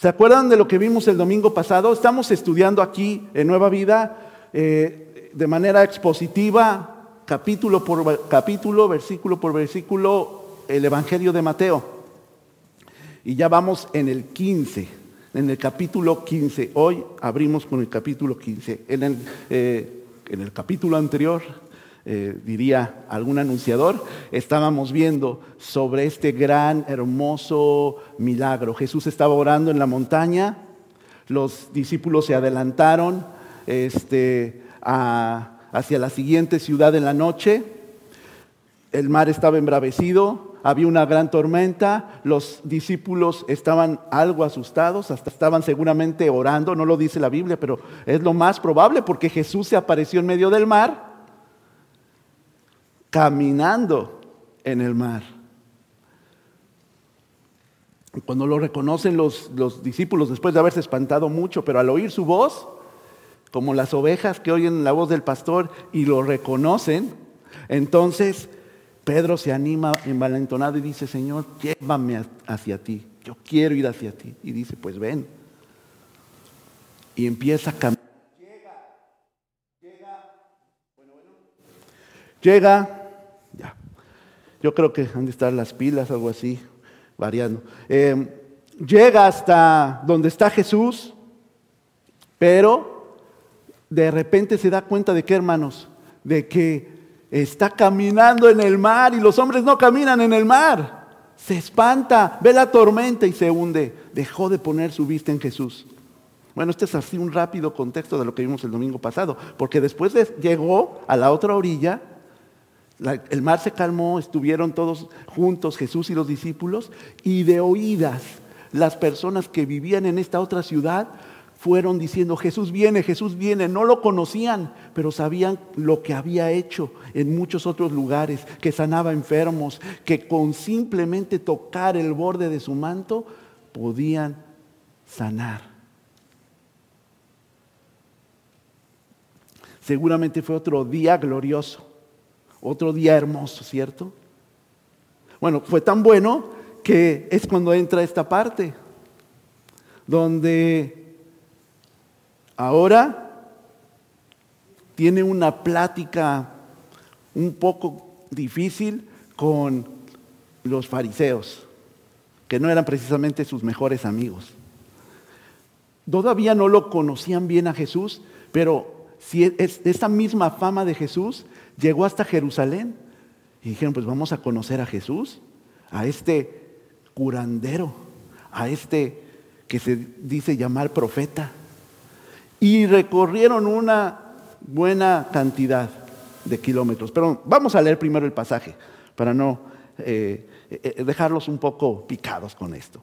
¿Se acuerdan de lo que vimos el domingo pasado? Estamos estudiando aquí en Nueva Vida eh, de manera expositiva, capítulo por capítulo, versículo por versículo, el Evangelio de Mateo. Y ya vamos en el 15, en el capítulo 15. Hoy abrimos con el capítulo 15. En el, eh, en el capítulo anterior eh, diría algún anunciador, estábamos viendo sobre este gran, hermoso milagro. Jesús estaba orando en la montaña, los discípulos se adelantaron este, hacia la siguiente ciudad en la noche, el mar estaba embravecido, había una gran tormenta, los discípulos estaban algo asustados, hasta estaban seguramente orando, no lo dice la Biblia, pero es lo más probable porque Jesús se apareció en medio del mar caminando en el mar. Cuando lo reconocen los, los, discípulos después de haberse espantado mucho, pero al oír su voz, como las ovejas que oyen la voz del pastor y lo reconocen, entonces Pedro se anima envalentonado y dice, Señor, llévame hacia ti, yo quiero ir hacia ti. Y dice, pues ven. Y empieza a caminar. Llega, llega, bueno, bueno. Llega yo creo que han de estar las pilas, algo así, variando. Eh, llega hasta donde está Jesús, pero de repente se da cuenta de qué, hermanos, de que está caminando en el mar y los hombres no caminan en el mar. Se espanta, ve la tormenta y se hunde. Dejó de poner su vista en Jesús. Bueno, este es así un rápido contexto de lo que vimos el domingo pasado, porque después llegó a la otra orilla el mar se calmó, estuvieron todos juntos, Jesús y los discípulos, y de oídas las personas que vivían en esta otra ciudad fueron diciendo, Jesús viene, Jesús viene. No lo conocían, pero sabían lo que había hecho en muchos otros lugares, que sanaba enfermos, que con simplemente tocar el borde de su manto podían sanar. Seguramente fue otro día glorioso. Otro día hermoso, ¿cierto? Bueno, fue tan bueno que es cuando entra esta parte, donde ahora tiene una plática un poco difícil con los fariseos, que no eran precisamente sus mejores amigos. Todavía no lo conocían bien a Jesús, pero si es esa misma fama de Jesús llegó hasta Jerusalén y dijeron, pues vamos a conocer a Jesús, a este curandero, a este que se dice llamar profeta. Y recorrieron una buena cantidad de kilómetros. Pero vamos a leer primero el pasaje para no eh, eh, dejarlos un poco picados con esto.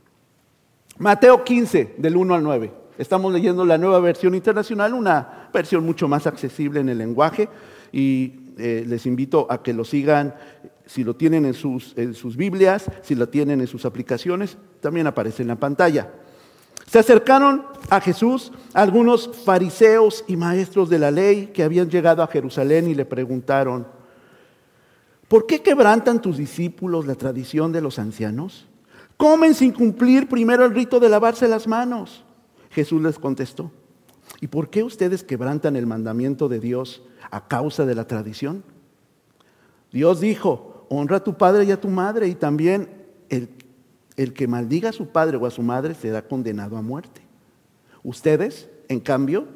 Mateo 15, del 1 al 9. Estamos leyendo la nueva versión internacional, una versión mucho más accesible en el lenguaje y eh, les invito a que lo sigan, si lo tienen en sus, en sus Biblias, si lo tienen en sus aplicaciones, también aparece en la pantalla. Se acercaron a Jesús algunos fariseos y maestros de la ley que habían llegado a Jerusalén y le preguntaron, ¿por qué quebrantan tus discípulos la tradición de los ancianos? Comen sin cumplir primero el rito de lavarse las manos. Jesús les contestó, ¿y por qué ustedes quebrantan el mandamiento de Dios a causa de la tradición. Dios dijo, honra a tu padre y a tu madre y también el, el que maldiga a su padre o a su madre será condenado a muerte. Ustedes, en cambio,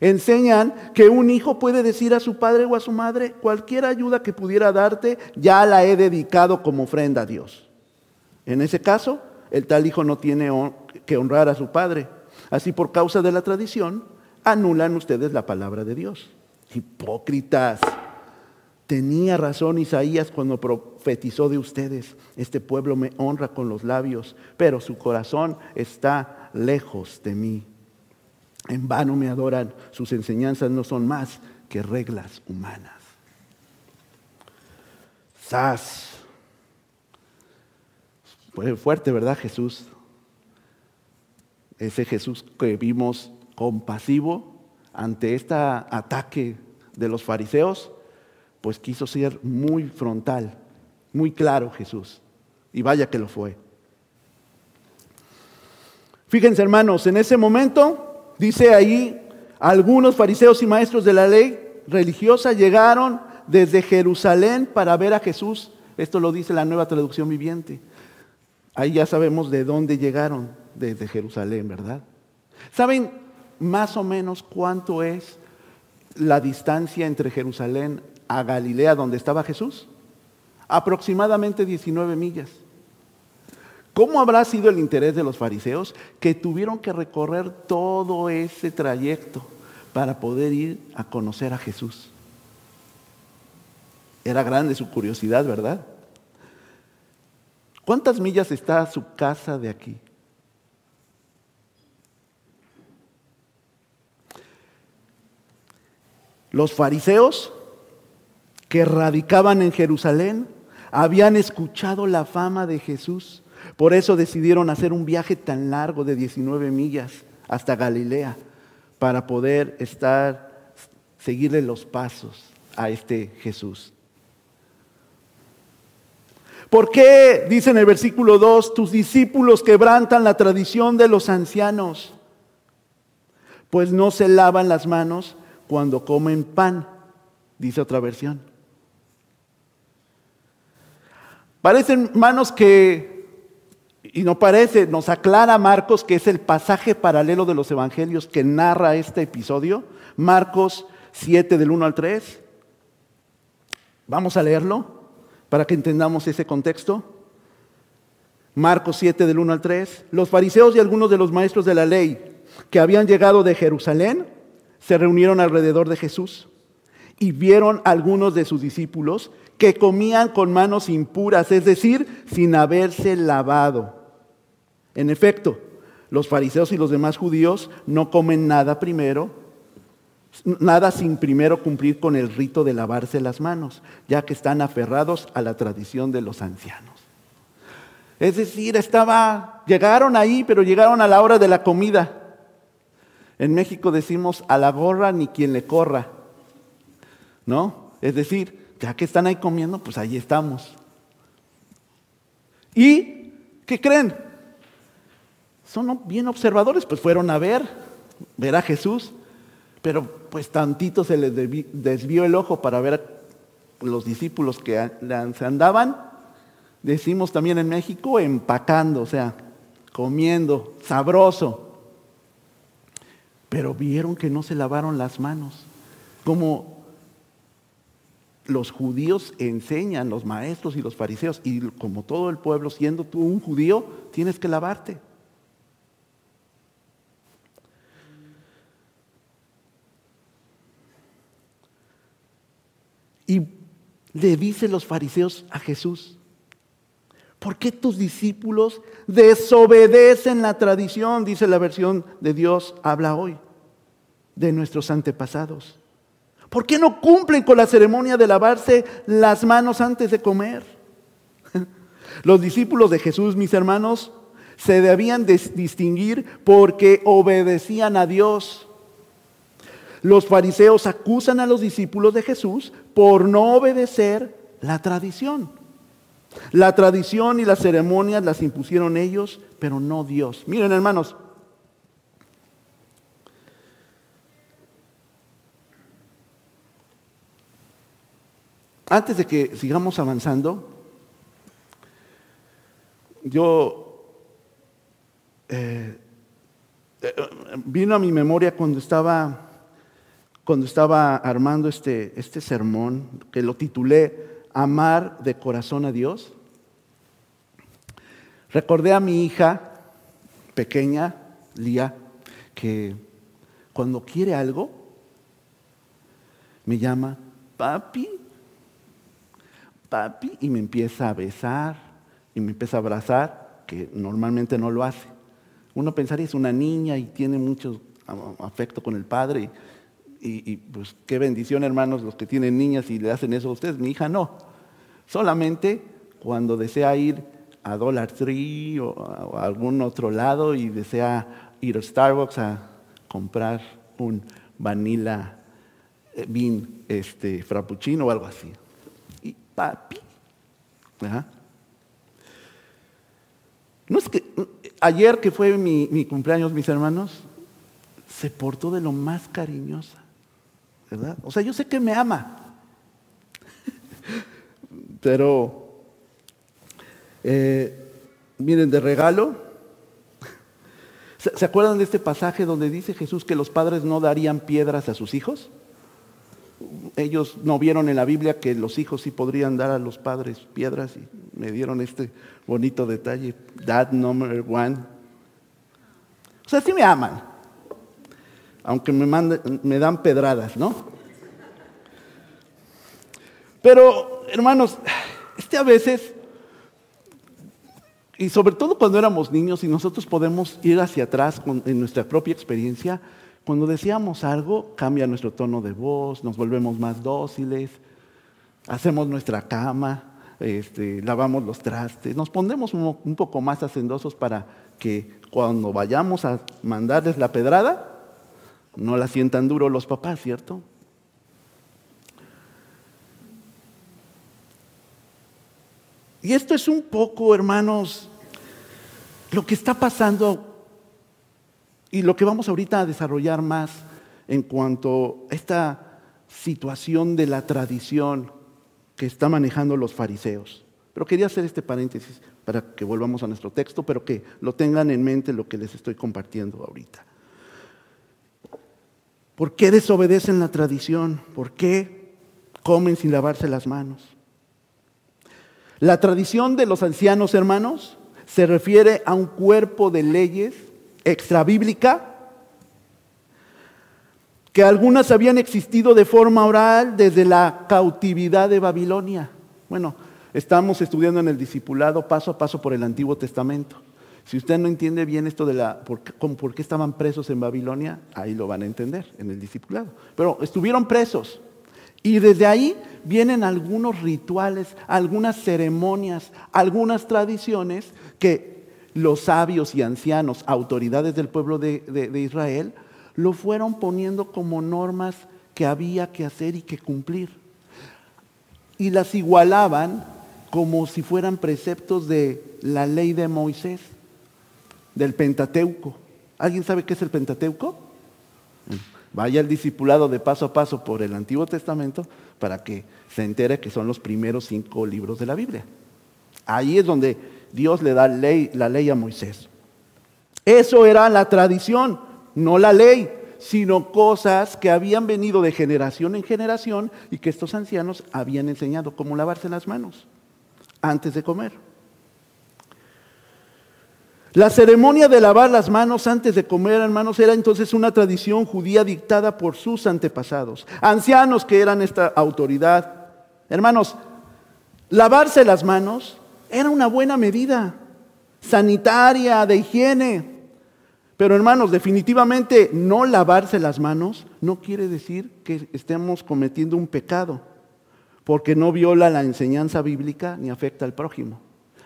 enseñan que un hijo puede decir a su padre o a su madre, cualquier ayuda que pudiera darte, ya la he dedicado como ofrenda a Dios. En ese caso, el tal hijo no tiene que honrar a su padre. Así por causa de la tradición, anulan ustedes la palabra de Dios. Hipócritas. Tenía razón Isaías cuando profetizó de ustedes. Este pueblo me honra con los labios, pero su corazón está lejos de mí. En vano me adoran, sus enseñanzas no son más que reglas humanas. Sas. Fue fuerte, ¿verdad, Jesús? Ese Jesús que vimos compasivo, ante este ataque de los fariseos, pues quiso ser muy frontal, muy claro Jesús. Y vaya que lo fue. Fíjense hermanos, en ese momento, dice ahí, algunos fariseos y maestros de la ley religiosa llegaron desde Jerusalén para ver a Jesús. Esto lo dice la nueva traducción viviente. Ahí ya sabemos de dónde llegaron, desde Jerusalén, ¿verdad? ¿Saben más o menos cuánto es la distancia entre Jerusalén a Galilea, donde estaba Jesús? Aproximadamente 19 millas. ¿Cómo habrá sido el interés de los fariseos que tuvieron que recorrer todo ese trayecto para poder ir a conocer a Jesús? Era grande su curiosidad, ¿verdad? ¿Cuántas millas está su casa de aquí? Los fariseos que radicaban en Jerusalén habían escuchado la fama de Jesús. Por eso decidieron hacer un viaje tan largo de 19 millas hasta Galilea para poder estar, seguirle los pasos a este Jesús. ¿Por qué, dice en el versículo 2, tus discípulos quebrantan la tradición de los ancianos? Pues no se lavan las manos cuando comen pan, dice otra versión. Parecen manos que, y no parece, nos aclara Marcos que es el pasaje paralelo de los evangelios que narra este episodio, Marcos 7 del 1 al 3. Vamos a leerlo para que entendamos ese contexto. Marcos 7 del 1 al 3. Los fariseos y algunos de los maestros de la ley que habían llegado de Jerusalén se reunieron alrededor de Jesús y vieron a algunos de sus discípulos que comían con manos impuras, es decir, sin haberse lavado. En efecto, los fariseos y los demás judíos no comen nada primero nada sin primero cumplir con el rito de lavarse las manos, ya que están aferrados a la tradición de los ancianos. Es decir, estaba, llegaron ahí, pero llegaron a la hora de la comida. En México decimos a la gorra ni quien le corra. ¿No? Es decir, ya que están ahí comiendo, pues ahí estamos. ¿Y qué creen? Son bien observadores, pues fueron a ver, ver a Jesús. Pero pues tantito se les desvió el ojo para ver a los discípulos que se andaban, decimos también en México, empacando, o sea, comiendo, sabroso. Pero vieron que no se lavaron las manos, como los judíos enseñan, los maestros y los fariseos, y como todo el pueblo, siendo tú un judío, tienes que lavarte. Y le dicen los fariseos a Jesús, ¿por qué tus discípulos desobedecen la tradición? Dice la versión de Dios, habla hoy, de nuestros antepasados. ¿Por qué no cumplen con la ceremonia de lavarse las manos antes de comer? Los discípulos de Jesús, mis hermanos, se debían distinguir porque obedecían a Dios los fariseos acusan a los discípulos de Jesús por no obedecer la tradición. La tradición y las ceremonias las impusieron ellos, pero no Dios. Miren, hermanos, antes de que sigamos avanzando, yo eh, eh, vino a mi memoria cuando estaba cuando estaba armando este, este sermón, que lo titulé Amar de corazón a Dios, recordé a mi hija pequeña, Lía, que cuando quiere algo, me llama, papi, y me empieza a besar, y me empieza a abrazar, que normalmente no lo hace. Uno pensaría, es una niña y tiene mucho afecto con el padre, y, pues qué bendición, hermanos, los que tienen niñas y le hacen eso a ustedes. Mi hija no. Solamente cuando desea ir a Dollar Tree o a, algún otro lado y desea ir a Starbucks a comprar un vanilla eh, bean este, frappuccino o algo así. Papi. No es que ayer que fue mi, mi cumpleaños, mis hermanos, se portó de lo más cariñosa, ¿verdad? O sea, yo sé que me ama, pero eh, miren, de regalo, ¿se acuerdan de este pasaje donde dice Jesús que los padres no darían piedras a sus hijos? Ellos no vieron en la Biblia que los hijos sí podrían dar a los padres piedras y me dieron este bonito detalle, dad number one. O sea, sí me aman aunque me, me dan pedradas, ¿no? Pero, hermanos, este a veces, y sobre todo cuando éramos niños y nosotros podemos ir hacia atrás en nuestra propia experiencia, cuando decíamos algo, cambia nuestro tono de voz, nos volvemos más dóciles, hacemos nuestra cama, este, lavamos los trastes, nos ponemos un poco más hacendosos para que cuando vayamos a mandarles la pedrada, no la sientan duro los papás, ¿cierto? Y esto es un poco, hermanos, lo que está pasando y lo que vamos ahorita a desarrollar más en cuanto a esta situación de la tradición que está manejando los fariseos. Pero quería hacer este paréntesis para que volvamos a nuestro texto, pero que lo tengan en mente lo que les estoy compartiendo ahorita. ¿Por qué desobedecen la tradición? ¿Por qué comen sin lavarse las manos? La tradición de los ancianos hermanos se refiere a un cuerpo de leyes extrabíblica que algunas habían existido de forma oral desde la cautividad de Babilonia. Bueno, estamos estudiando en el discipulado paso a paso por el Antiguo Testamento. Si usted no entiende bien esto de la, por, por qué estaban presos en Babilonia, ahí lo van a entender en el discipulado. Pero estuvieron presos. Y desde ahí vienen algunos rituales, algunas ceremonias, algunas tradiciones que los sabios y ancianos, autoridades del pueblo de, Israel, lo fueron poniendo como normas que había que hacer y que cumplir. Y las igualaban como si fueran preceptos de la ley de Moisés del Pentateuco. ¿Alguien sabe qué es el Pentateuco? Vaya el discipulado de paso a paso por el Antiguo Testamento para que se entere que son los primeros cinco libros de la Biblia. Ahí es donde Dios le da la ley a Moisés. Eso era la tradición, no la ley, sino cosas que habían venido de generación en generación y que estos ancianos habían enseñado, como lavarse las manos antes de comer. La ceremonia de lavar las manos antes de comer, hermanos, era entonces una tradición judía dictada por sus antepasados, ancianos que eran esta autoridad. Hermanos, lavarse las manos era una buena medida sanitaria, de higiene. Pero hermanos, definitivamente no lavarse las manos no quiere decir que estemos cometiendo un pecado, porque no viola la enseñanza bíblica ni afecta al prójimo.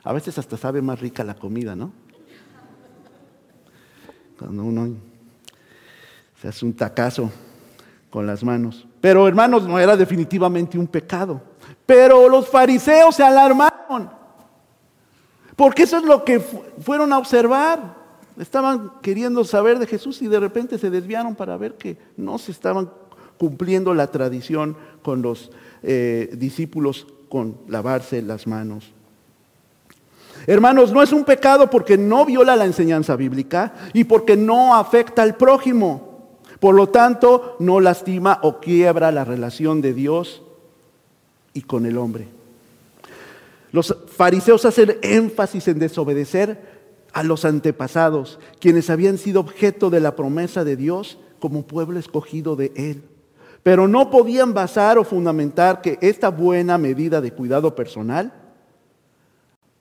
A veces hasta sabe más rica la comida, ¿no? cuando uno se hace un tacazo con las manos. Pero hermanos, no era definitivamente un pecado. Pero los fariseos se alarmaron, porque eso es lo que fueron a observar. Estaban queriendo saber de Jesús y de repente se desviaron para ver que no se estaban cumpliendo la tradición con los eh, discípulos con lavarse las manos. Hermanos, no es un pecado porque no viola la enseñanza bíblica y porque no afecta al prójimo. Por lo tanto, no lastima o quiebra la relación de Dios y con el hombre. Los fariseos hacen énfasis en desobedecer a los antepasados, quienes habían sido objeto de la promesa de Dios como pueblo escogido de Él. Pero no podían basar o fundamentar que esta buena medida de cuidado personal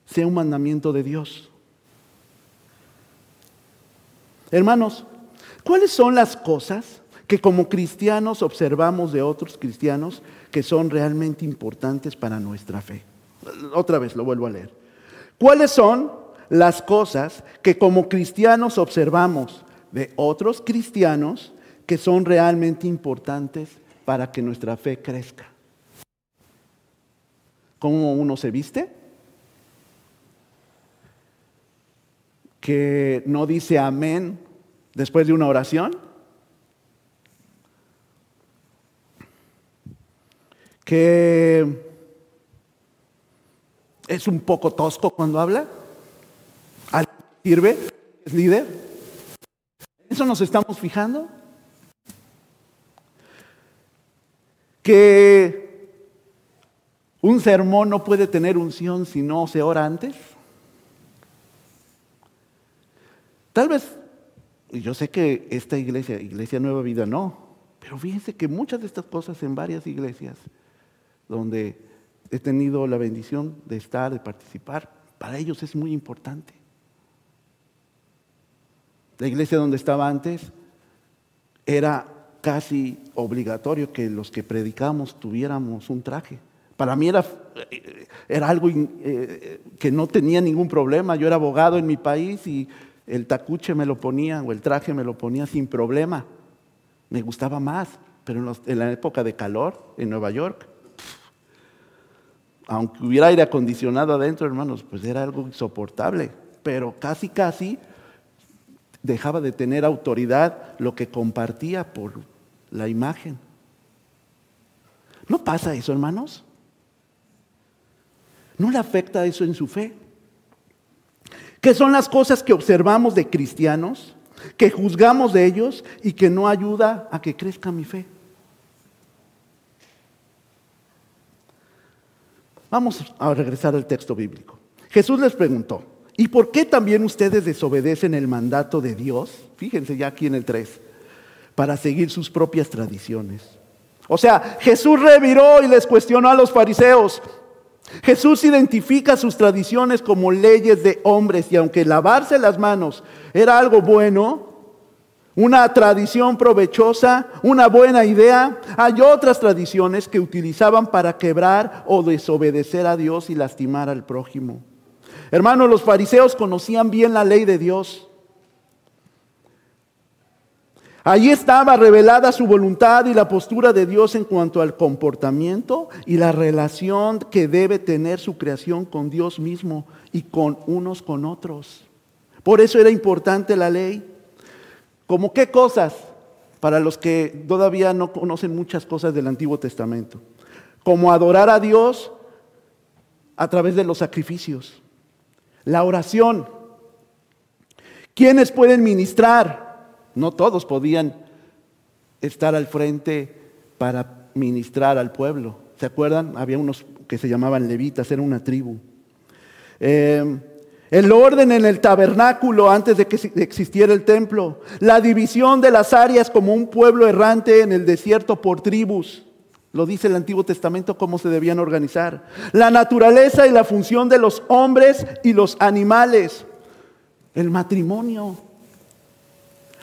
sea un mandamiento de Dios. Hermanos, ¿cuáles son las cosas que como cristianos observamos de otros cristianos que son realmente importantes para nuestra fe? Otra vez lo vuelvo a leer. ¿Cuáles son las cosas que como cristianos observamos de otros cristianos que son realmente importantes para que nuestra fe crezca? ¿Cómo uno se viste? que no dice amén después de una oración, que es un poco tosco cuando habla, sirve, es líder. ¿Eso nos estamos fijando? Que un sermón no puede tener unción si no se ora antes. Tal vez, yo sé que esta iglesia, Iglesia Nueva Vida, no, pero fíjense que muchas de estas cosas en varias iglesias donde he tenido la bendición de estar, de participar, para ellos es muy importante. La iglesia donde estaba antes era casi obligatorio que los que predicamos tuviéramos un traje. Para mí era, era algo eh, que no tenía ningún problema. Yo era abogado en mi país y el tacuche me lo ponía o el traje me lo ponía sin problema. Me gustaba más, pero en la época de calor en Nueva York aunque hubiera aire acondicionado adentro, hermanos, pues era algo insoportable. Pero casi, casi dejaba de tener autoridad lo que compartía por la imagen. ¿No pasa eso, hermanos? ¿No le afecta eso en su fe? ¿Qué son las cosas que observamos de cristianos, que juzgamos de ellos y que no ayuda a que crezca mi fe? Vamos a regresar al texto bíblico. Jesús les preguntó, ¿y por qué también ustedes desobedecen el mandato de Dios? Fíjense ya aquí en el 3, para seguir sus propias tradiciones. O sea, Jesús reviró y les cuestionó a los fariseos. Jesús identifica sus tradiciones como leyes de hombres y aunque lavarse las manos era algo bueno, una tradición provechosa, una buena idea. Hay otras tradiciones que utilizaban para quebrar o desobedecer a Dios y lastimar al prójimo. Hermanos, los fariseos conocían bien la ley de Dios. Allí estaba revelada su voluntad y la postura de Dios en cuanto al comportamiento y la relación que debe tener su creación con Dios mismo y con unos con otros. Por eso era importante la ley. ¿Cómo qué cosas? Para los que todavía no conocen muchas cosas del Antiguo Testamento. Como adorar a Dios a través de los sacrificios. La oración. ¿Quiénes pueden ministrar? No todos podían estar al frente para ministrar al pueblo. ¿Se acuerdan? Había unos que se llamaban levitas, era una tribu. Eh, el orden en el tabernáculo antes de que existiera el templo, la división de las áreas como un pueblo errante en el desierto por tribus, lo dice el Antiguo Testamento cómo se debían organizar, la naturaleza y la función de los hombres y los animales, el matrimonio,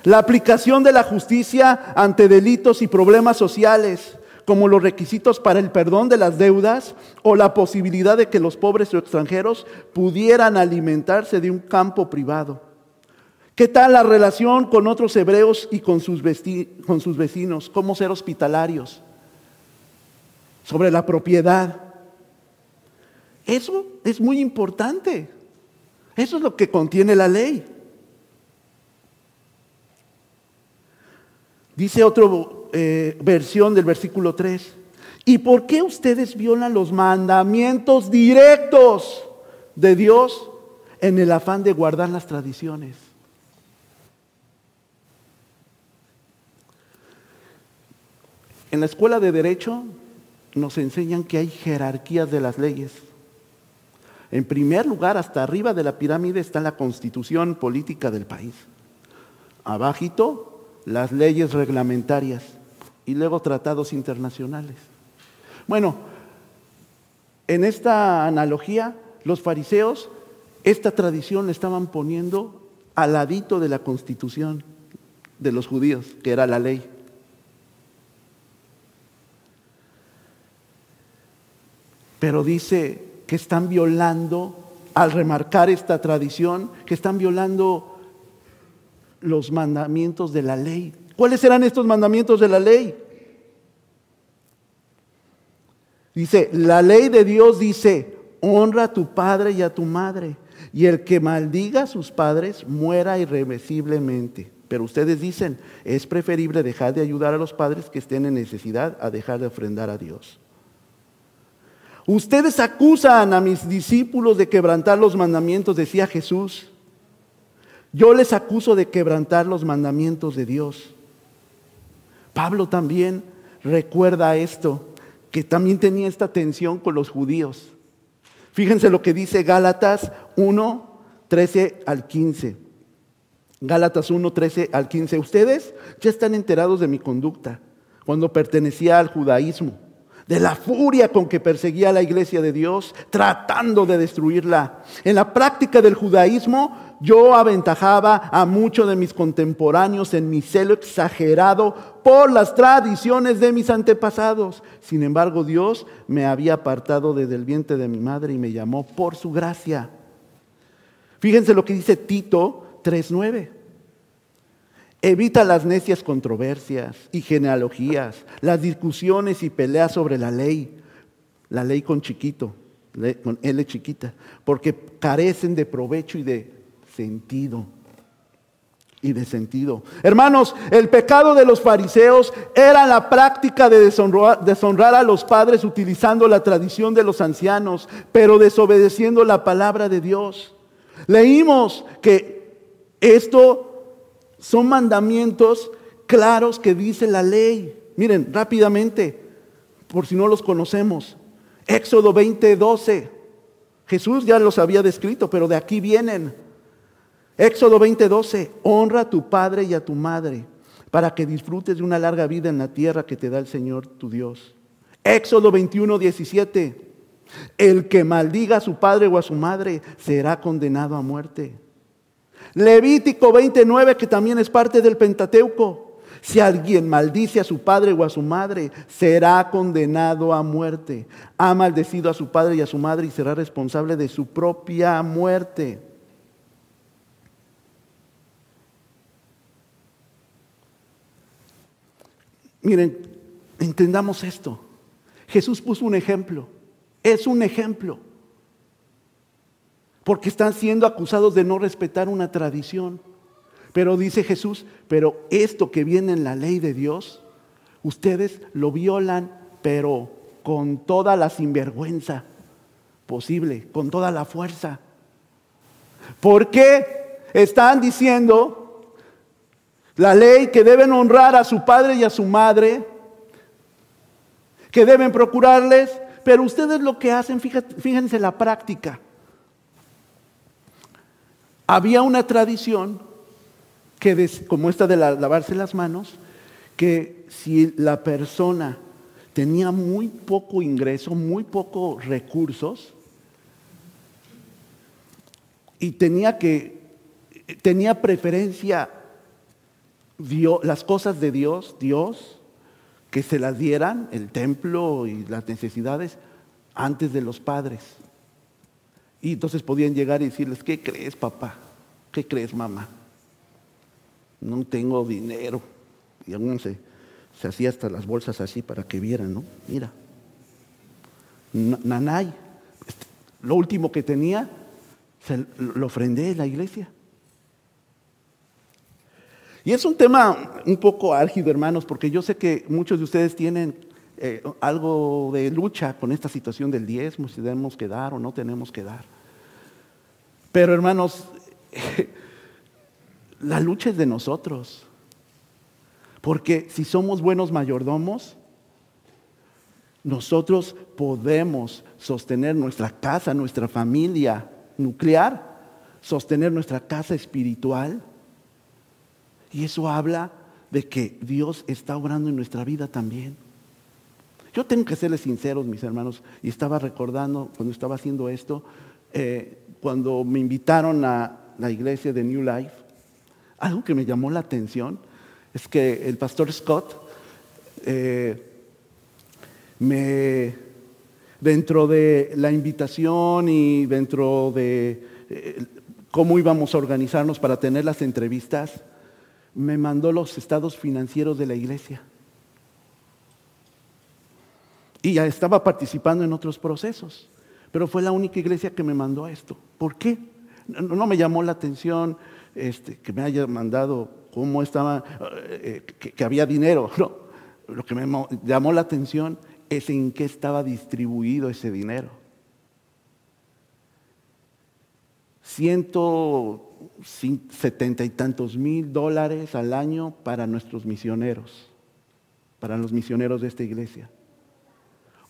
la aplicación de la justicia ante delitos y problemas sociales, como los requisitos para el perdón de las deudas o la posibilidad de que los pobres o extranjeros pudieran alimentarse de un campo privado. ¿Qué tal la relación con otros hebreos y con sus, con sus vecinos? ¿Cómo ser hospitalarios? Sobre la propiedad. Eso es muy importante. Eso es lo que contiene la ley. Dice otro eh, versión del versículo 3. ¿Y por qué ustedes violan los mandamientos directos de Dios en el afán de guardar las tradiciones? En la escuela de derecho nos enseñan que hay jerarquías de las leyes. En primer lugar, hasta arriba de la pirámide está la constitución política del país. Abajito, las leyes reglamentarias y luego tratados internacionales. Bueno, en esta analogía, los fariseos esta tradición la estaban poniendo al ladito de la constitución de los judíos, que era la ley. Pero dice que están violando, al remarcar esta tradición, que están violando los mandamientos de la ley. ¿Cuáles serán estos mandamientos de la ley? Dice, la ley de Dios dice, honra a tu padre y a tu madre. Y el que maldiga a sus padres muera irreversiblemente. Pero ustedes dicen, es preferible dejar de ayudar a los padres que estén en necesidad a dejar de ofrendar a Dios. Ustedes acusan a mis discípulos de quebrantar los mandamientos, decía Jesús. Yo les acuso de quebrantar los mandamientos de Dios. Pablo también recuerda esto, que también tenía esta tensión con los judíos. Fíjense lo que dice Gálatas 1, 13 al 15. Gálatas 1, 13 al 15. Ustedes ya están enterados de mi conducta cuando pertenecía al judaísmo, de la furia con que perseguía a la iglesia de Dios, tratando de destruirla. En la práctica del judaísmo, yo aventajaba a muchos de mis contemporáneos en mi celo exagerado por las tradiciones de mis antepasados. Sin embargo, Dios me había apartado desde el vientre de mi madre y me llamó por su gracia. Fíjense lo que dice Tito 3.9. Evita las necias controversias y genealogías, las discusiones y peleas sobre la ley, la ley con chiquito, con L chiquita, porque carecen de provecho y de sentido. Y de sentido. Hermanos, el pecado de los fariseos era la práctica de deshonrar, a los padres utilizando la tradición de los ancianos, pero desobedeciendo la palabra de Dios. Leímos que esto son mandamientos claros que dice la ley. Miren, rápidamente, por si no los conocemos. Éxodo 20, 12. Jesús ya los había descrito, pero de aquí vienen. Éxodo 20:12, honra a tu padre y a tu madre para que disfrutes de una larga vida en la tierra que te da el Señor tu Dios. Éxodo 21:17, el que maldiga a su padre o a su madre será condenado a muerte. Levítico 29, que también es parte del Pentateuco. Si alguien maldice a su padre o a su madre, será condenado a muerte. Ha maldecido a su padre y a su madre y será responsable de su propia muerte. Miren, entendamos esto. Jesús puso un ejemplo. Es un ejemplo. Porque están siendo acusados de no respetar una tradición. Pero dice Jesús, pero esto que viene en la ley de Dios, ustedes lo violan, pero con toda la sinvergüenza posible, con toda la fuerza. ¿Por qué están diciendo la ley que deben honrar a su padre y a su madre, que deben procurarles, pero ustedes lo que hacen, fíjense la práctica. Había una tradición que, como esta de lavarse las manos, que si la persona tenía muy poco ingreso, muy pocos recursos, y tenía que, tenía preferencia las cosas de Dios, Dios, que se las dieran, el templo y las necesidades, antes de los padres. Y entonces podían llegar y decirles, ¿qué crees papá? ¿Qué crees mamá? No tengo dinero. Y aún se, se hacía hasta las bolsas así para que vieran, ¿no? Mira. Nanay, este, lo último que tenía, se lo ofrendé en la iglesia. Y es un tema un poco álgido, hermanos, porque yo sé que muchos de ustedes tienen eh, algo de lucha con esta situación del diezmo, si tenemos que dar o no tenemos que dar. Pero hermanos, la lucha es de nosotros. Porque si somos buenos mayordomos, nosotros podemos sostener nuestra casa, nuestra familia nuclear, sostener nuestra casa espiritual y eso habla de que Dios está obrando en nuestra vida también. Yo tengo que serles sinceros, mis hermanos, y estaba recordando cuando estaba haciendo esto, eh, cuando me invitaron a la iglesia de New Life, algo que me llamó la atención es que el pastor Scott eh, me, dentro de la invitación y dentro de eh, cómo íbamos a organizarnos para tener las entrevistas, me mandó los estados financieros de la iglesia. Y ya estaba participando en otros procesos, pero fue la única iglesia que me mandó esto. ¿Por qué? No, me llamó la atención este, que me haya mandado cómo estaba, eh, que, que, había dinero. No, lo que me llamó la atención es en qué estaba distribuido ese dinero. Ciento setenta y tantos mil dólares al año para nuestros misioneros, para los misioneros de esta iglesia.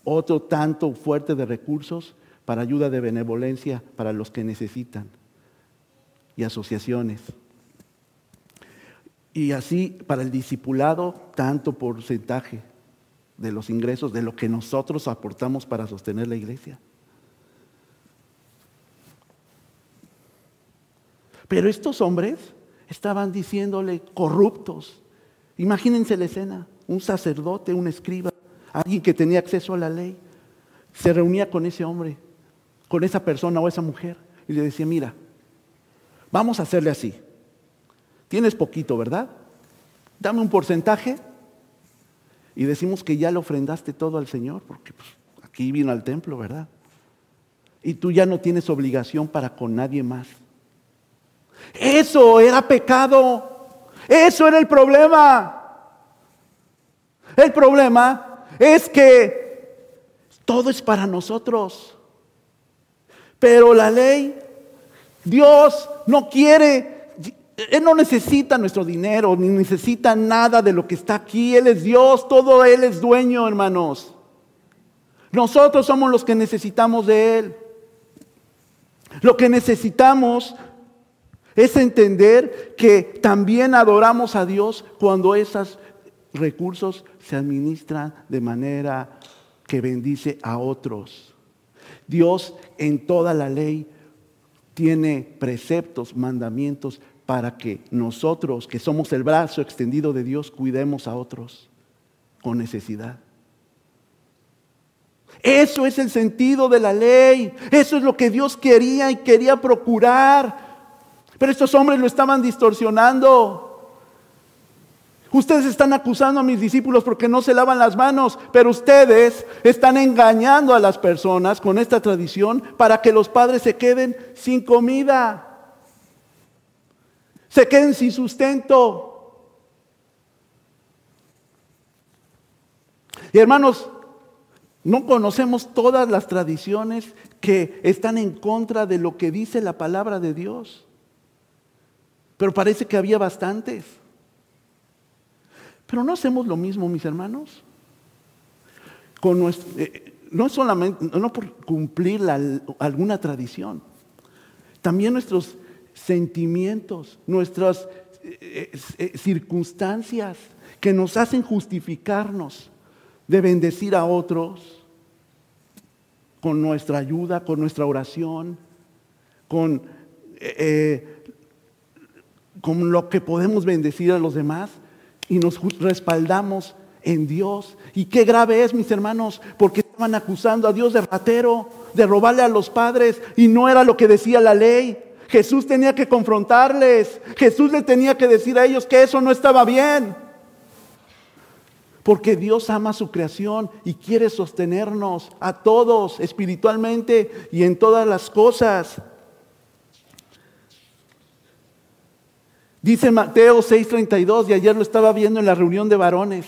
Otro tanto fuerte de recursos para ayuda de benevolencia para los que necesitan y asociaciones. Y así para el discipulado, tanto porcentaje de los ingresos, de lo que nosotros aportamos para sostener la iglesia. Pero estos hombres estaban diciéndole corruptos. Imagínense la escena, un sacerdote, un escriba, alguien que tenía acceso a la ley, se reunía con ese hombre, con esa persona o esa mujer, y le decía, mira, vamos a hacerle así. Tienes poquito, ¿verdad? Dame un porcentaje y decimos que ya le ofrendaste todo al Señor, porque pues, aquí vino al templo, ¿verdad? Y tú ya no tienes obligación para con nadie más. Eso era pecado. Eso era el problema. El problema es que todo es para nosotros. Pero la ley, Dios no quiere él no necesita nuestro dinero, ni necesita nada de lo que está aquí. Él es Dios, todo Él es dueño, hermanos. Nosotros somos los que necesitamos de Él. Lo que necesitamos es entender que también adoramos a Dios cuando esos recursos se administran de manera que bendice a otros. Dios en toda la ley tiene preceptos, mandamientos para que nosotros, que somos el brazo extendido de Dios, cuidemos a otros con necesidad. Eso es el sentido de la ley. Eso es lo que Dios quería y quería procurar. Pero estos hombres lo estaban distorsionando. Ustedes están acusando a mis discípulos porque no se lavan las manos, pero ustedes están engañando a las personas con esta tradición para que los padres se queden sin comida se queden sin sustento. Y hermanos, no conocemos todas las tradiciones que están en contra de lo que dice la palabra de Dios. Pero parece que había bastantes. Pero no hacemos lo mismo, mis hermanos. Con eh, no solamente, no por cumplir alguna tradición, también nuestros sentimientos, nuestras eh, eh, circunstancias que nos hacen justificarnos de bendecir a otros con nuestra ayuda, con nuestra oración, con, con lo que podemos bendecir a los demás y nos respaldamos en Dios. Y qué grave es, mis hermanos, porque estaban acusando a Dios de ratero, de robarle a los padres, y no era lo que decía la ley. Jesús tenía que confrontarles. Jesús le tenía que decir a ellos que eso no estaba bien. Porque Dios ama su creación y quiere sostenernos a todos espiritualmente y en todas las cosas. Dice Mateo 6:32 y ayer lo estaba viendo en la reunión de varones.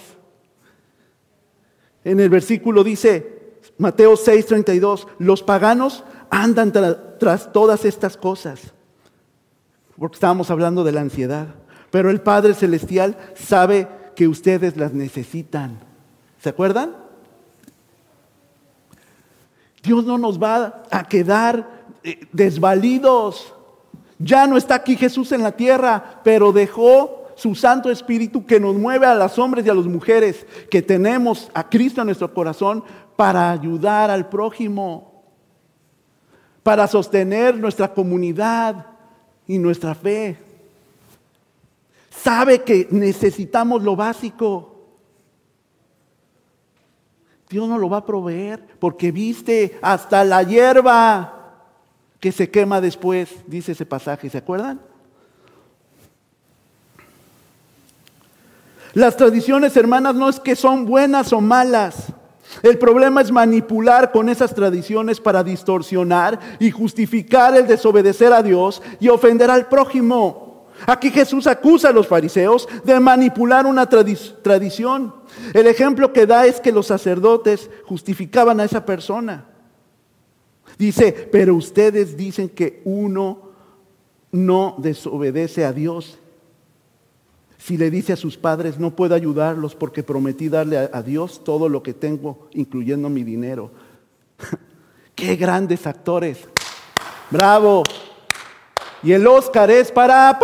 En el versículo dice, Mateo 6:32, los paganos andan tras todas estas cosas. Porque estábamos hablando de la ansiedad. Pero el Padre Celestial sabe que ustedes las necesitan. ¿Se acuerdan? Dios no nos va a quedar eh, desvalidos. Ya no está aquí Jesús en la tierra, pero dejó su Santo Espíritu que nos mueve a los hombres y a las mujeres que tenemos a Cristo en nuestro corazón para ayudar al prójimo para sostener nuestra comunidad y nuestra fe. Sabe que necesitamos lo básico. Dios nos lo va a proveer porque viste hasta la hierba que se quema después, dice ese pasaje, ¿se acuerdan? Las tradiciones, hermanas, no es que son buenas o malas. El problema es manipular con esas tradiciones para distorsionar y justificar el desobedecer a Dios y ofender al prójimo. Aquí Jesús acusa a los fariseos de manipular una tradición. El ejemplo que da es que los sacerdotes justificaban a esa persona. Dice, pero ustedes dicen que uno no desobedece a Dios. Si le dice a sus padres, no puedo ayudarlos porque prometí darle a, Dios todo lo que tengo, incluyendo mi dinero. Qué grandes actores. Bravo. Y el Oscar es para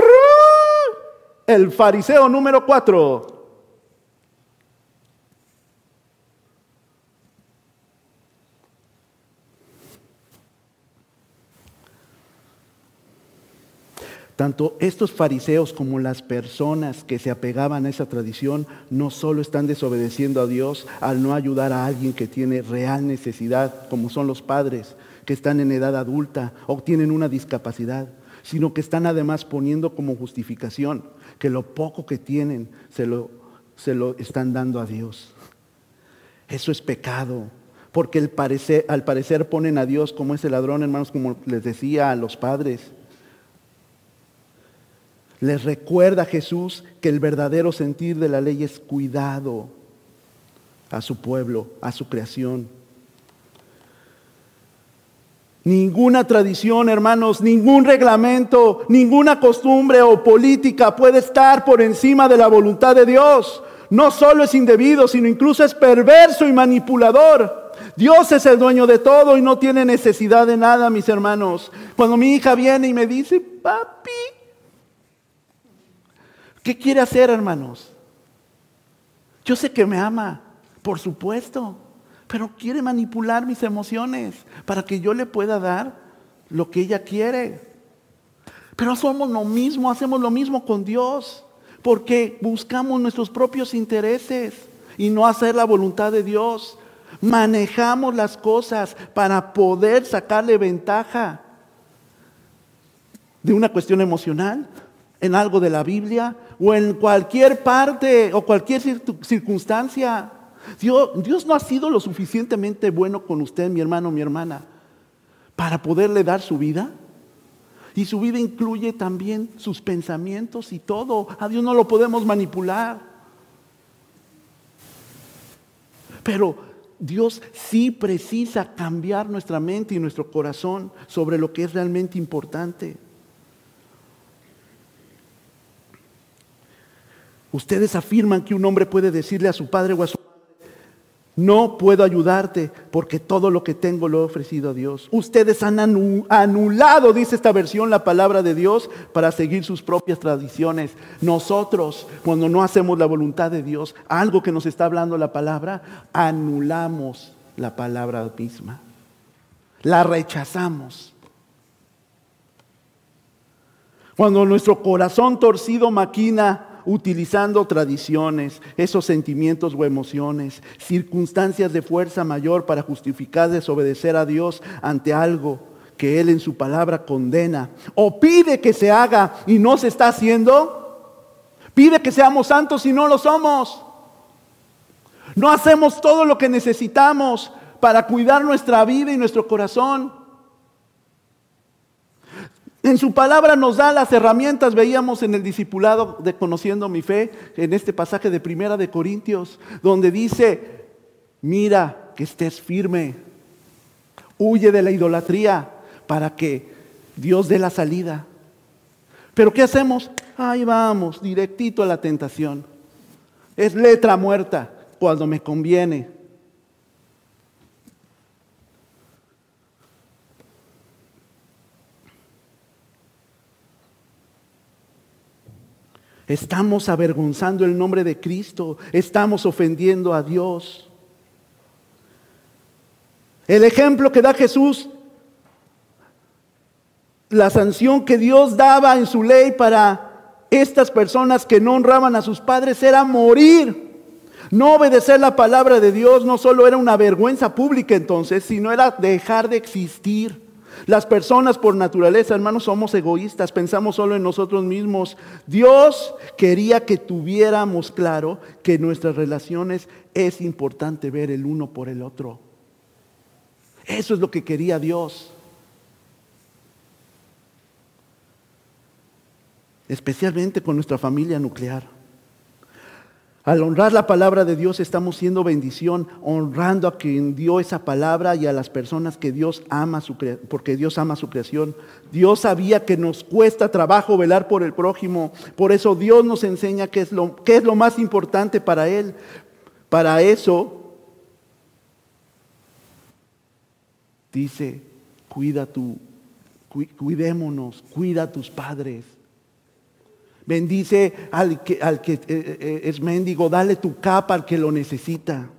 el fariseo número cuatro. Tanto estos fariseos como las personas que se apegaban a esa tradición no solo están desobedeciendo a Dios al no ayudar a alguien que tiene real necesidad, como son los padres que están en edad adulta o tienen una discapacidad, sino que están además poniendo como justificación que lo poco que tienen se lo, se lo están dando a Dios. Eso es pecado, porque al parecer ponen a Dios como ese ladrón, hermanos, como les decía a los padres les recuerda Jesús que el verdadero sentir de la ley es cuidado a su pueblo, a su creación. Ninguna tradición, hermanos, ningún reglamento, ninguna costumbre o política puede estar por encima de la voluntad de Dios. No solo es indebido, sino incluso es perverso y manipulador. Dios es el dueño de todo y no tiene necesidad de nada, mis hermanos. Cuando mi hija viene y me dice, papi, ¿Qué quiere hacer, hermanos? Yo sé que me ama, por supuesto, pero quiere manipular mis emociones para que yo le pueda dar lo que ella quiere. Pero somos lo mismo, hacemos lo mismo con Dios, porque buscamos nuestros propios intereses y no hacer la voluntad de Dios. Manejamos las cosas para poder sacarle ventaja de una cuestión emocional, en algo de la Biblia o en cualquier parte o cualquier circunstancia. Dios, no ha sido lo suficientemente bueno con usted, mi hermano, mi hermana, para poderle dar su vida. Y su vida incluye también sus pensamientos y todo. A Dios no lo podemos manipular. Pero Dios sí precisa cambiar nuestra mente y nuestro corazón sobre lo que es realmente importante. Ustedes afirman que un hombre puede decirle a su padre o a su madre, no puedo ayudarte porque todo lo que tengo lo he ofrecido a Dios. Ustedes han anulado, dice esta versión, la palabra de Dios para seguir sus propias tradiciones. Nosotros, cuando no hacemos la voluntad de Dios, algo que nos está hablando la palabra, anulamos la palabra misma. La rechazamos. Cuando nuestro corazón torcido maquina utilizando tradiciones, esos sentimientos o emociones, circunstancias de fuerza mayor para justificar desobedecer a Dios ante algo que Él en su palabra condena, o pide que se haga y no se está haciendo, pide que seamos santos y no lo somos. No hacemos todo lo que necesitamos para cuidar nuestra vida y nuestro corazón. En su palabra nos da las herramientas, veíamos en el discipulado de Conociendo mi Fe, en este pasaje de Primera de Corintios, donde dice, mira que estés firme, huye de la idolatría para que Dios dé la salida. Pero ¿qué hacemos? Ahí vamos, directito a la tentación. Es letra muerta cuando me conviene. Estamos avergonzando el nombre de Cristo, estamos ofendiendo a Dios. El ejemplo que da Jesús, la sanción que Dios daba en su ley para estas personas que no honraban a sus padres era morir. No obedecer la palabra de Dios no solo era una vergüenza pública entonces, sino era dejar de existir. Las personas por naturaleza, hermanos, somos egoístas, pensamos solo en nosotros mismos. Dios quería que tuviéramos claro que en nuestras relaciones es importante ver el uno por el otro. Eso es lo que quería Dios. Especialmente con nuestra familia nuclear. Al honrar la palabra de Dios estamos siendo bendición, honrando a quien dio esa palabra y a las personas que Dios ama, su porque Dios ama su creación. Dios sabía que nos cuesta trabajo velar por el prójimo, por eso Dios nos enseña qué es lo, qué es lo más importante para Él. Para eso, dice, cuida tu, cuidémonos, cuida a tus padres. Bendice al que, eh, eh, es mendigo, dale tu capa al que lo necesita.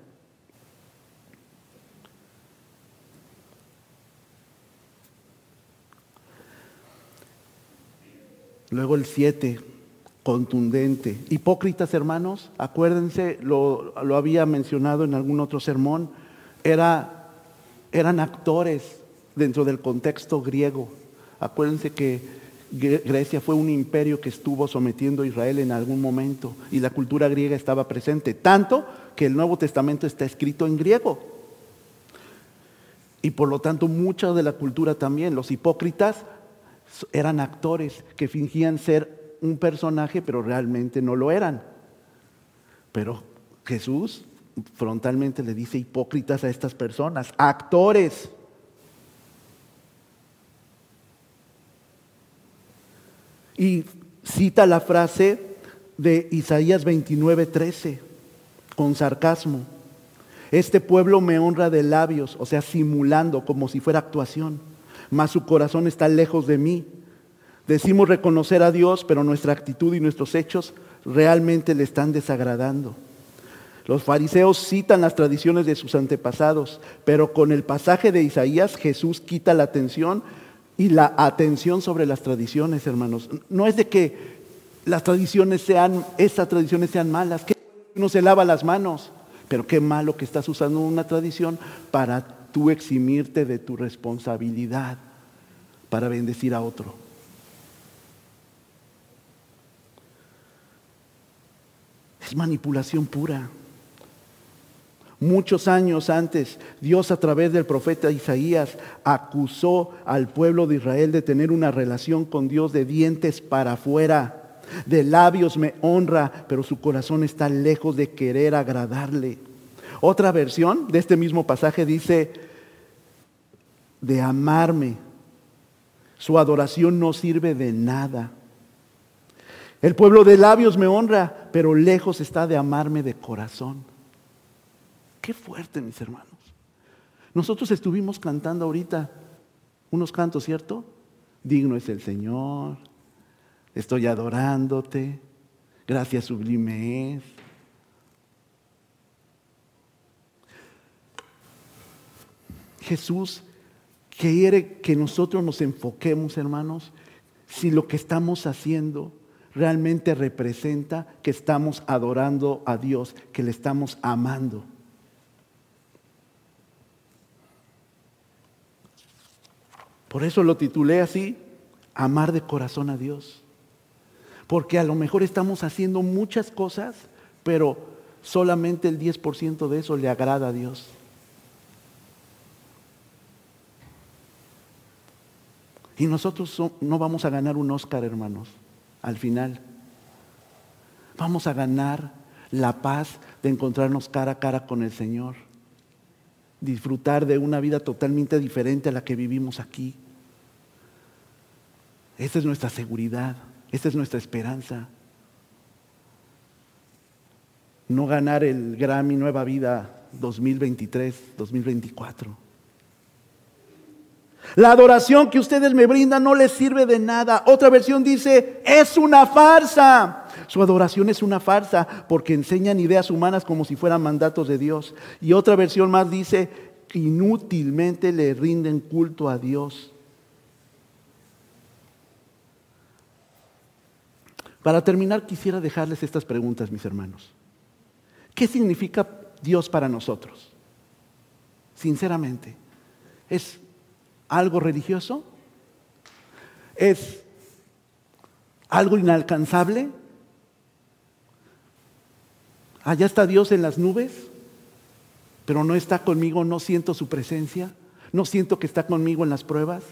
Luego el 7, contundente. Hipócritas, hermanos, acuérdense, lo, lo, había mencionado en algún otro sermón, era, eran actores dentro del contexto griego. Acuérdense que Grecia fue un imperio que estuvo sometiendo a Israel en algún momento y la cultura griega estaba presente, tanto que el Nuevo Testamento está escrito en griego. Y por lo tanto mucha de la cultura también, los hipócritas eran actores que fingían ser un personaje pero realmente no lo eran. Pero Jesús frontalmente le dice hipócritas a estas personas, actores. Y cita la frase de Isaías 29, 13, con sarcasmo. Este pueblo me honra de labios, o sea, simulando como si fuera actuación, mas su corazón está lejos de mí. Decimos reconocer a Dios, pero nuestra actitud y nuestros hechos realmente le están desagradando. Los fariseos citan las tradiciones de sus antepasados, pero con el pasaje de Isaías Jesús quita la atención y la atención sobre las tradiciones, hermanos. No es de que las tradiciones sean, estas tradiciones sean malas, que uno se lava las manos, pero qué malo que estás usando una tradición para tú eximirte de tu responsabilidad para bendecir a otro. Es manipulación pura. Muchos años antes, Dios a través del profeta Isaías acusó al pueblo de Israel de tener una relación con Dios de dientes para afuera. De labios me honra, pero su corazón está lejos de querer agradarle. Otra versión de este mismo pasaje dice, de amarme. Su adoración no sirve de nada. El pueblo de labios me honra, pero lejos está de amarme de corazón. Qué fuerte, mis hermanos. Nosotros estuvimos cantando ahorita unos cantos, ¿cierto? Digno es el Señor, estoy adorándote, gracias sublime es. Jesús quiere que nosotros nos enfoquemos, hermanos, si lo que estamos haciendo realmente representa que estamos adorando a Dios, que le estamos amando. Por eso lo titulé así, amar de corazón a Dios. Porque a lo mejor estamos haciendo muchas cosas, pero solamente el 10% de eso le agrada a Dios. Y nosotros no vamos a ganar un Oscar, hermanos, al final. Vamos a ganar la paz de encontrarnos cara a cara con el Señor. Disfrutar de una vida totalmente diferente a la que vivimos aquí. Esta es nuestra seguridad, esta es nuestra esperanza. No ganar el Grammy Nueva Vida 2023, 2024. La adoración que ustedes me brindan no les sirve de nada. Otra versión dice, es una farsa. Su adoración es una farsa porque enseñan ideas humanas como si fueran mandatos de Dios. Y otra versión más dice, inútilmente le rinden culto a Dios. Para terminar, quisiera dejarles estas preguntas, mis hermanos. ¿Qué significa Dios para nosotros? Sinceramente, es algo religioso? ¿Es algo inalcanzable? Allá está Dios en las nubes, pero no está conmigo, no siento su presencia, no siento que está conmigo en las pruebas.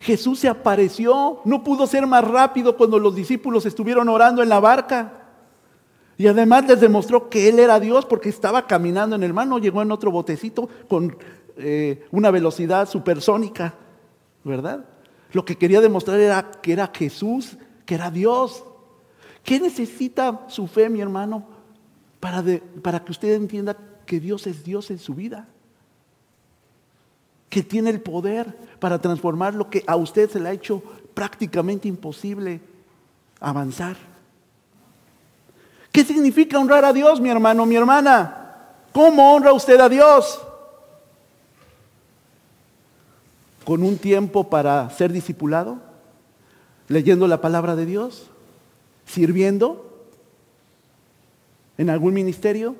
Jesús se apareció, no pudo ser más rápido cuando los discípulos estuvieron orando en la barca. Y además les demostró que Él era Dios porque estaba caminando en el mar, no llegó en otro botecito con eh, una velocidad supersónica, ¿verdad? Lo que quería demostrar era que era Jesús, que era Dios. ¿Qué necesita su fe, mi hermano, para, para que usted entienda que Dios es Dios en su vida? Que tiene el poder para transformar lo que a usted se le ha hecho prácticamente imposible avanzar. ¿Qué significa honrar a Dios, mi hermano, mi hermana? ¿Cómo honra usted a Dios? ¿Con un tiempo para ser discipulado? ¿Leyendo la palabra de Dios? sirviendo en algún ministerio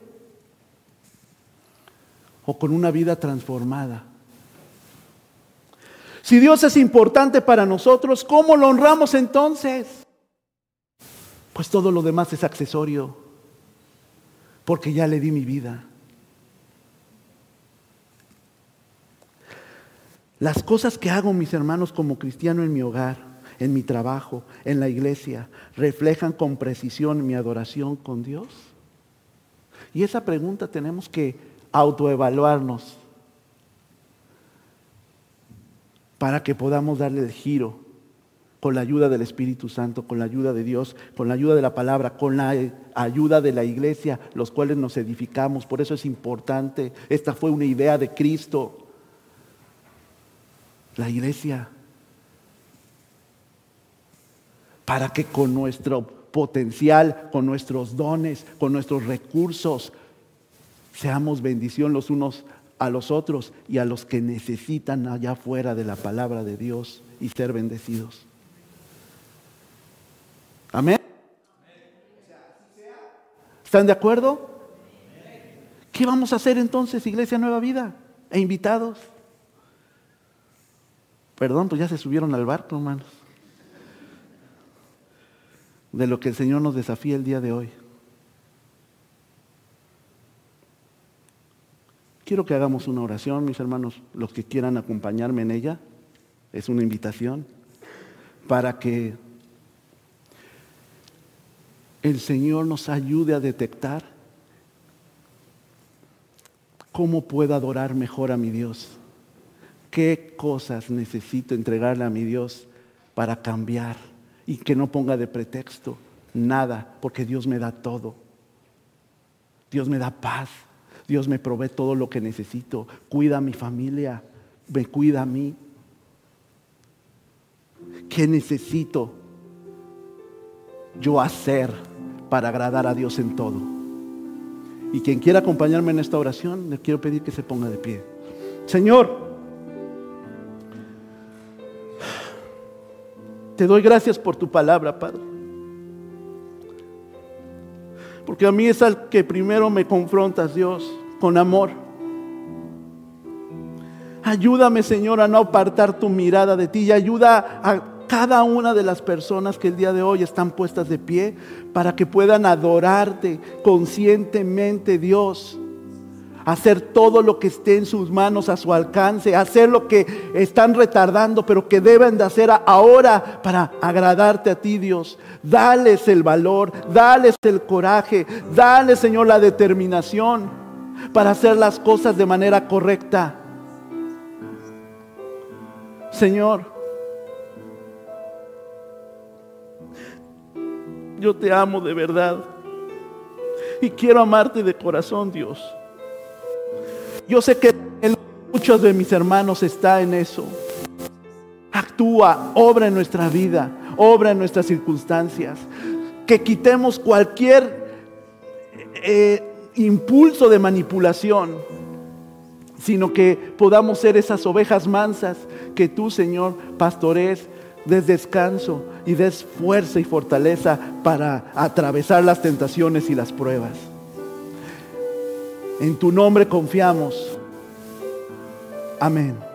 o con una vida transformada. Si Dios es importante para nosotros, ¿cómo lo honramos entonces? Pues todo lo demás es accesorio, porque ya le di mi vida. Las cosas que hago, mis hermanos, como cristiano en mi hogar, en mi trabajo, en la iglesia, reflejan con precisión mi adoración con Dios? Y esa pregunta tenemos que autoevaluarnos para que podamos darle el giro con la ayuda del Espíritu Santo, con la ayuda de Dios, con la ayuda de la palabra, con la ayuda de la iglesia, los cuales nos edificamos. Por eso es importante. Esta fue una idea de Cristo. La iglesia para que con nuestro potencial, con nuestros dones, con nuestros recursos, seamos bendición los unos a los otros y a los que necesitan allá fuera de la palabra de Dios y ser bendecidos. Amén. ¿Están de acuerdo? ¿Qué vamos a hacer entonces, Iglesia Nueva Vida? E invitados. Perdón, pues ya se subieron al barco, hermanos de lo que el Señor nos desafía el día de hoy. Quiero que hagamos una oración, mis hermanos, los que quieran acompañarme en ella. Es una invitación para que el Señor nos ayude a detectar cómo puedo adorar mejor a mi Dios. ¿Qué cosas necesito entregarle a mi Dios para cambiar? y que no ponga de pretexto nada, porque Dios me da todo. Dios me da paz. Dios me provee todo lo que necesito. Cuida a mi familia, me cuida a mí. ¿Qué necesito yo hacer para agradar a Dios en todo? Y quien quiera acompañarme en esta oración, le quiero pedir que se ponga de pie. Señor, Te doy gracias por tu palabra, Padre. Porque a mí es al que primero me confrontas, Dios, con amor. Ayúdame, Señor, a no apartar tu mirada de ti y ayuda a cada una de las personas que el día de hoy están puestas de pie para que puedan adorarte conscientemente, Dios hacer todo lo que esté en sus manos a su alcance, hacer lo que están retardando, pero que deben de hacer ahora para agradarte a ti, Dios. Dales el valor, dales el coraje, dales, Señor, la determinación para hacer las cosas de manera correcta. Señor, yo te amo de verdad y quiero amarte de corazón, Dios. Yo sé que muchos de mis hermanos está en eso. Actúa, obra en nuestra vida, obra en nuestras circunstancias. Que quitemos cualquier eh, impulso de manipulación, sino que podamos ser esas ovejas mansas que tú, Señor, pastorees, des descanso y des fuerza y fortaleza para atravesar las tentaciones y las pruebas. En tu nombre confiamos. Amén.